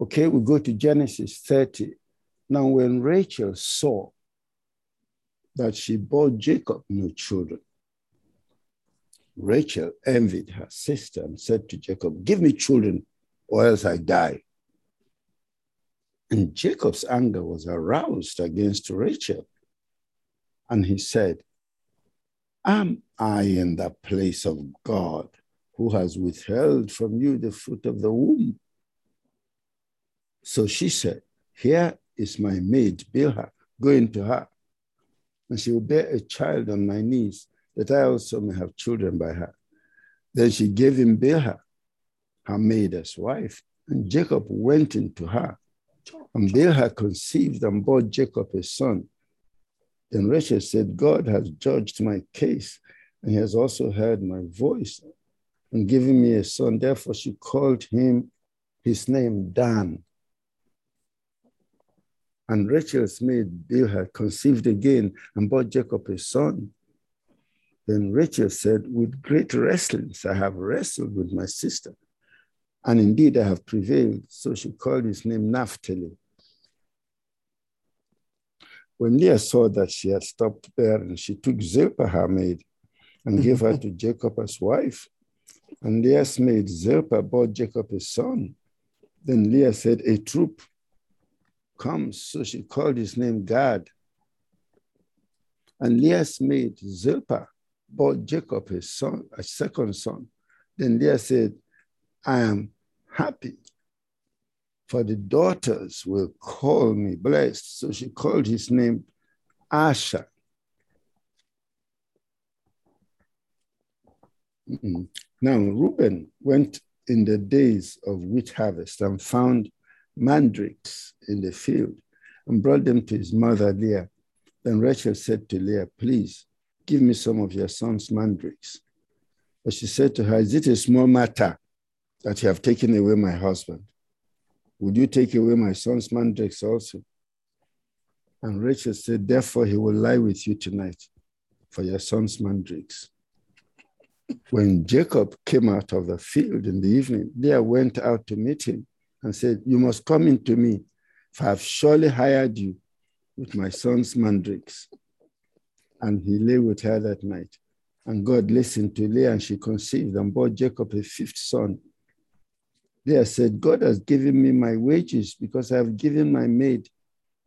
Okay, we go to Genesis 30. Now, when Rachel saw that she bore Jacob no children, Rachel envied her sister and said to Jacob, Give me children, or else I die. And Jacob's anger was aroused against Rachel. And he said, Am I in the place of God who has withheld from you the fruit of the womb? So she said, Here is my maid Bilhah, go into her, and she will bear a child on my knees, that I also may have children by her. Then she gave him Bilhah, her maid as wife, and Jacob went into her. And Bilhah conceived and bore Jacob a son. Then Rachel said, God has judged my case, and he has also heard my voice and given me a son. Therefore, she called him his name Dan. And Rachel's maid Bilhah conceived again and bore Jacob a son. Then Rachel said, With great wrestlings I have wrestled with my sister, and indeed I have prevailed. So she called his name Naphtali. When Leah saw that she had stopped bearing, she took Zilpah, her maid, and gave her to Jacob as wife. And Leah's maid Zilpah bore Jacob a son. Then Leah said, A troop comes. So she called his name Gad. And Leah's maid Zilpah bore Jacob his son, a second son. Then Leah said, I am happy for the daughters will call me blessed. So she called his name Asher. Mm-hmm. Now, Reuben went in the days of wheat harvest and found mandrakes in the field and brought them to his mother Leah. Then Rachel said to Leah, Please give me some of your son's mandrakes. But she said to her, Is it a small matter that you have taken away my husband? Would you take away my son's mandrakes also? And Rachel said, Therefore, he will lie with you tonight for your son's mandrakes. When Jacob came out of the field in the evening, Leah went out to meet him and said, You must come into me, for I have surely hired you with my son's mandrakes. And he lay with her that night. And God listened to Leah, and she conceived and bore Jacob a fifth son. Leah said, God has given me my wages because I have given my maid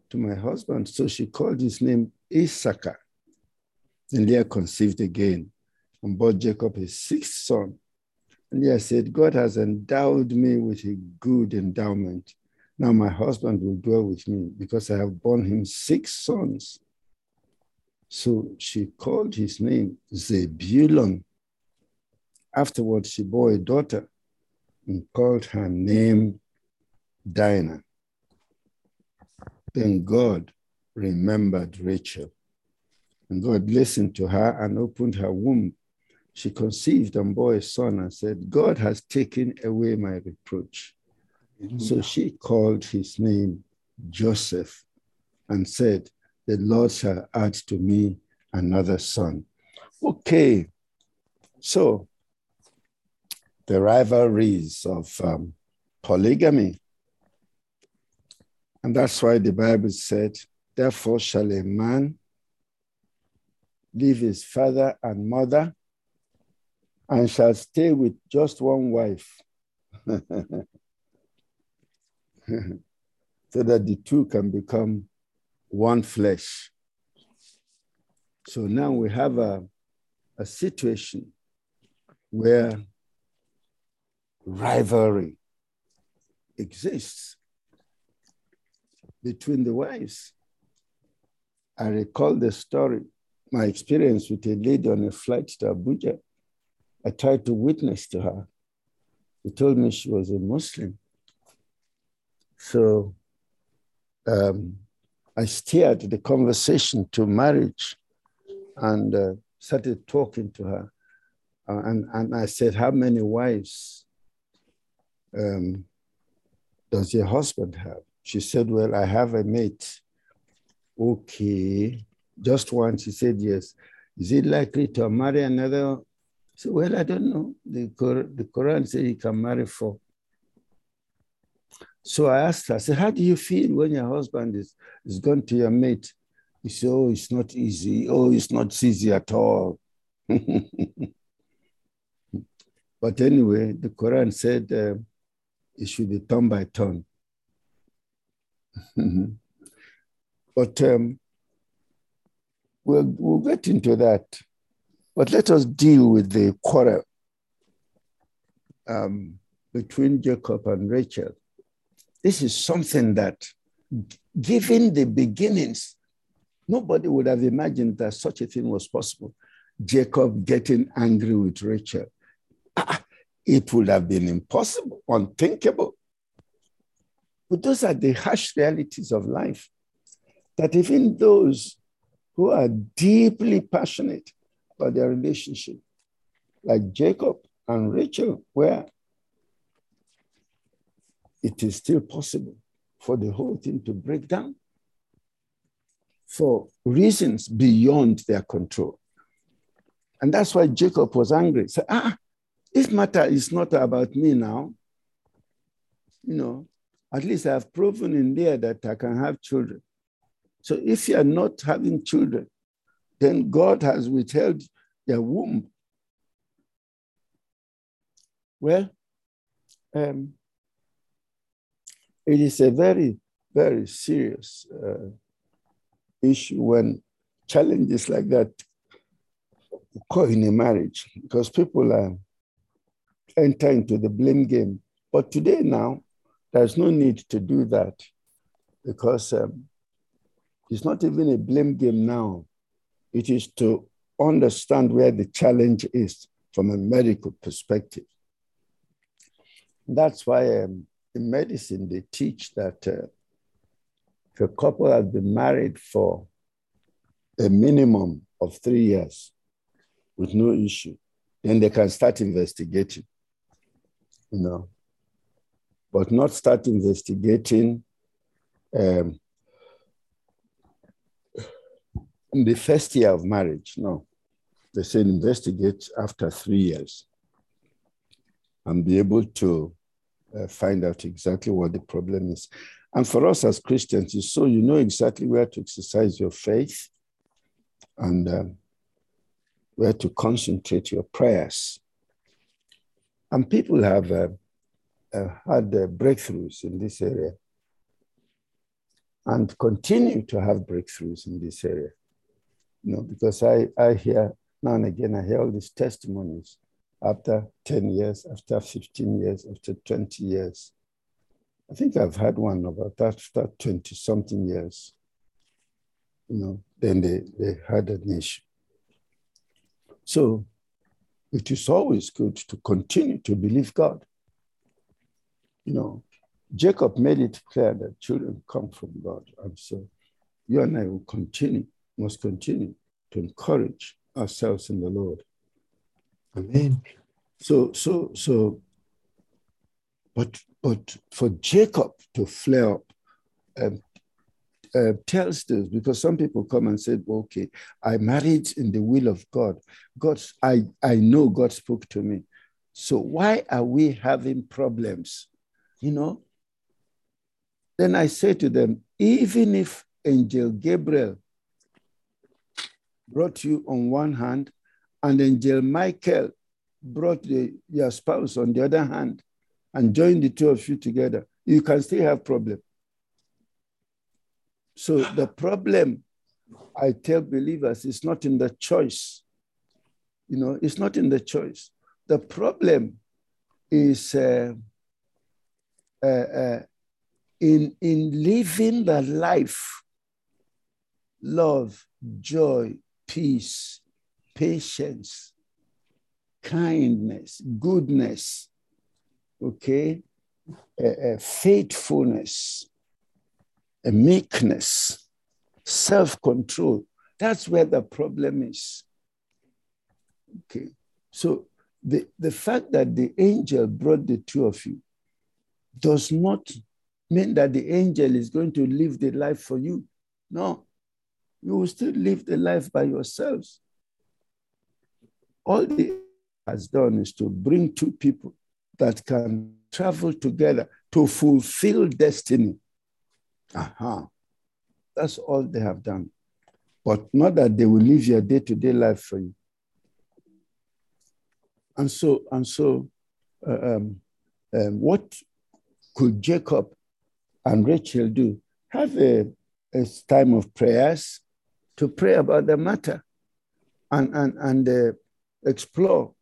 to my husband. So she called his name Issachar. Then Leah conceived again and bore Jacob his sixth son. And Leah said, God has endowed me with a good endowment. Now my husband will dwell with me because I have borne him six sons. So she called his name Zebulun. Afterwards, she bore a daughter and called her name Dinah. Then God remembered Rachel, and God listened to her and opened her womb. She conceived and bore a son and said, God has taken away my reproach. So she called his name Joseph and said, The Lord shall add to me another son. Okay, so the rivalries of um, polygamy. And that's why the Bible said, Therefore shall a man leave his father and mother and shall stay with just one wife. so that the two can become one flesh. So now we have a, a situation where rivalry exists between the wives. I recall the story, my experience with a lady on a flight to Abuja. I tried to witness to her. She told me she was a Muslim. So um, I steered the conversation to marriage and uh, started talking to her. Uh, and, and I said, How many wives um, does your husband have? She said, Well, I have a mate. Okay. Just one. She said, Yes. Is he likely to marry another? Said, Well, I don't know. The, Quran, the Quran says you can marry four. So I asked her, I said, How do you feel when your husband is, is gone to your mate? He said, Oh, it's not easy. Oh, it's not easy at all. but anyway, the Quran said uh, it should be turn by turn. but um, we'll, we'll get into that. But let us deal with the quarrel um, between Jacob and Rachel. This is something that, given the beginnings, nobody would have imagined that such a thing was possible. Jacob getting angry with Rachel. Ah, it would have been impossible, unthinkable. But those are the harsh realities of life. That even those who are deeply passionate about their relationship, like Jacob and Rachel, where it is still possible for the whole thing to break down for reasons beyond their control. And that's why Jacob was angry. Said, ah, this matter is not about me now. You know, at least I have proven in there that I can have children. So if you are not having children, then God has withheld their womb. Well, um, it is a very, very serious uh, issue when challenges like that occur in a marriage because people are enter into the blame game. But today now, there's no need to do that because um, it's not even a blame game now. It is to understand where the challenge is from a medical perspective. That's why um, in medicine they teach that uh, if a couple has been married for a minimum of three years with no issue, then they can start investigating, you know, but not start investigating um, in the first year of marriage. No, they say investigate after three years and be able to uh, find out exactly what the problem is. And for us as Christians, is so you know exactly where to exercise your faith and um, where to concentrate your prayers. And people have uh, uh, had uh, breakthroughs in this area and continue to have breakthroughs in this area. You know, because I, I hear now and again, I hear all these testimonies after 10 years, after 15 years, after 20 years. I think I've had one about after 20 something years. You know, then they, they had an issue. So it is always good to continue to believe God. You know, Jacob made it clear that children come from God. And so you and I will continue, must continue to encourage ourselves in the Lord. Amen. So, so, so, but, but for Jacob to flare up um, uh, tells this because some people come and say, okay, I married in the will of God. God, I, I know God spoke to me. So why are we having problems? You know? Then I say to them, even if Angel Gabriel brought you on one hand and then Angel Michael brought the, your spouse on the other hand and joined the two of you together, you can still have problem. So the problem, I tell believers, is not in the choice. You know, it's not in the choice. The problem is uh, uh, uh, in, in living the life, love, joy, peace, patience, kindness, goodness, okay, uh, uh, faithfulness, uh, meekness, self control. That's where the problem is. Okay, so the, the fact that the angel brought the two of you does not mean that the angel is going to live the life for you. No, you will still live the life by yourselves. All the has done is to bring two people that can travel together to fulfill destiny. Aha. That's all they have done. But not that they will live your day-to-day life for you. And so, and so, uh, um, um, what could Jacob and Rachel do? Have a, a time of prayers to pray about the matter and, and, and uh, explore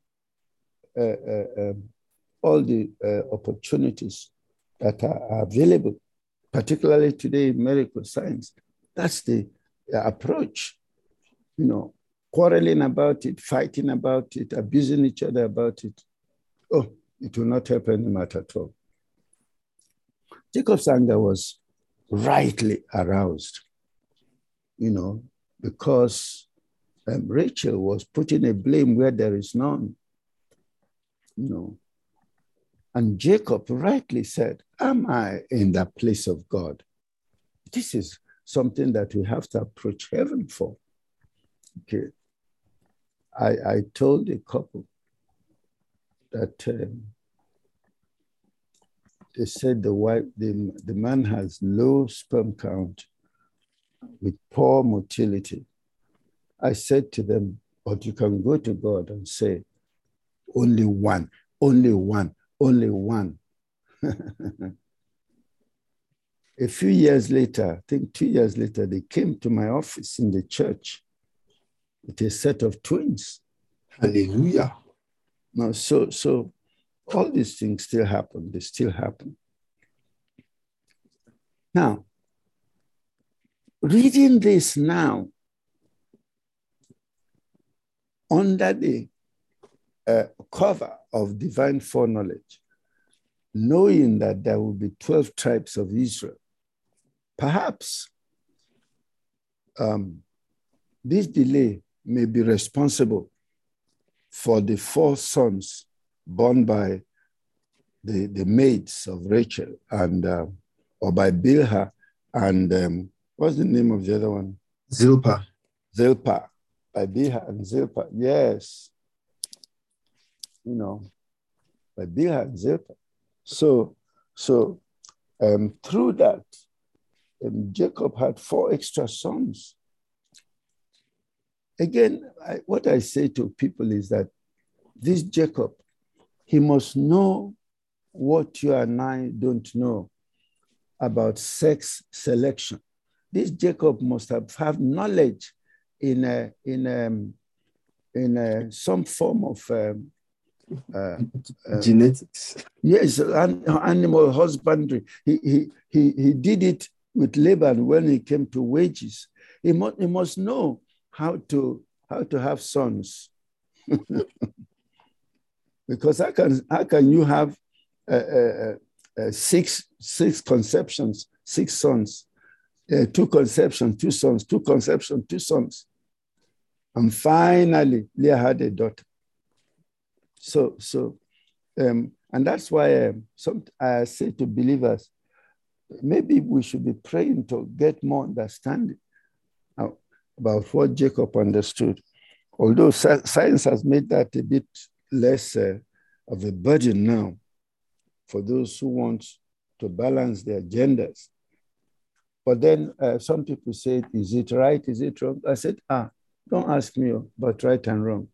uh, uh um, all the uh, opportunities that are available, particularly today in medical science. That's the approach. You know, quarreling about it, fighting about it, abusing each other about it. Oh, it will not help any matter at all. Jacob's anger was rightly aroused, you know, because um, Rachel was putting a blame where there is none, you know. And Jacob rightly said, Am I in the place of God? This is something that we have to approach heaven for. Okay. I, I told a couple that um, they said the wife, the, the man has low sperm count with poor motility. I said to them, but you can go to God and say, only one, only one, only one. a few years later, I think two years later, they came to my office in the church with a set of twins. Hallelujah. No, so so all these things still happen. They still happen. Now, reading this now under the uh, cover of divine foreknowledge, knowing that there will be 12 tribes of Israel, perhaps um, this delay may be responsible for the four sons born by the, the maids of Rachel and uh, or by Bilhah and um, what's the name of the other one? Zilpah. Zilpah By Bilhah and Zilpah. Yes. You know, by Bilhah and Zilpah. So, so um, through that, um, Jacob had four extra sons. Again, I, what I say to people is that this Jacob, he must know what you and I don't know about sex selection. This Jacob must have had knowledge in a, in a, in a, some form of um, uh, uh, genetics. Yes, animal husbandry. He, he, he, he did it with Laban when he came to wages. He must, he must know how to how to have sons. because how can how can you have uh, uh, uh, six six conceptions, six sons, uh, two conceptions, two sons, two conceptions, two sons, and finally Leah had a daughter. So so, um, and that's why um, some I say to believers, maybe we should be praying to get more understanding about what Jacob understood. Although science has made that a bit less uh, of a burden now for those who want to balance their genders. But then uh, some people said, is it right? Is it wrong? I said, ah, don't ask me about right and wrong.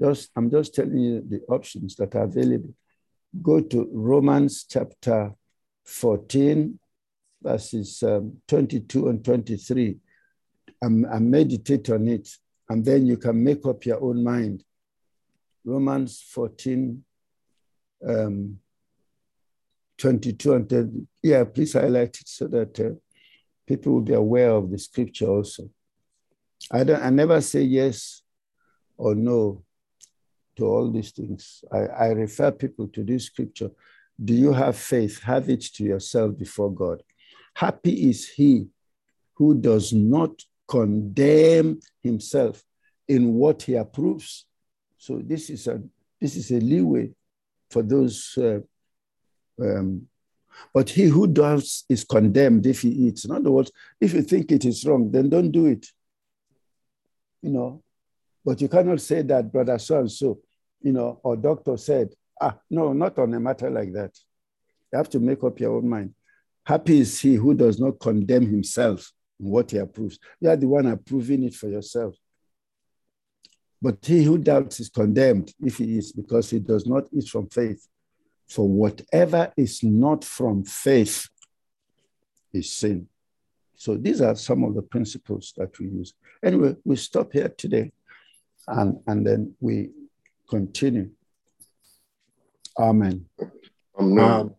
Just, I'm just telling you the options that are available. Go to Romans chapter 14, verses um, 22 and 23 and, and meditate on it. And then you can make up your own mind. Romans 14, um, 22 and 30. Yeah, please highlight it so that uh, people will be aware of the scripture also. I, don't, I never say yes or no to all these things. I, I refer people to this scripture. Do you have faith? Have it to yourself before God. Happy is he who does not condemn himself in what he approves. So this is a this is a leeway for those. Uh, um, but he who does is condemned if he eats. In other words, if you think it is wrong, then don't do it. You know, but you cannot say that brother so and so, you know, or doctor said, ah, no, not on a matter like that. You have to make up your own mind. Happy is he who does not condemn himself in what he approves. You are the one approving it for yourself. But he who doubts is condemned if he is, because he does not eat from faith. For whatever is not from faith is sin. So these are some of the principles that we use. Anyway, we stop here today and, and then we continue. Amen. Amen.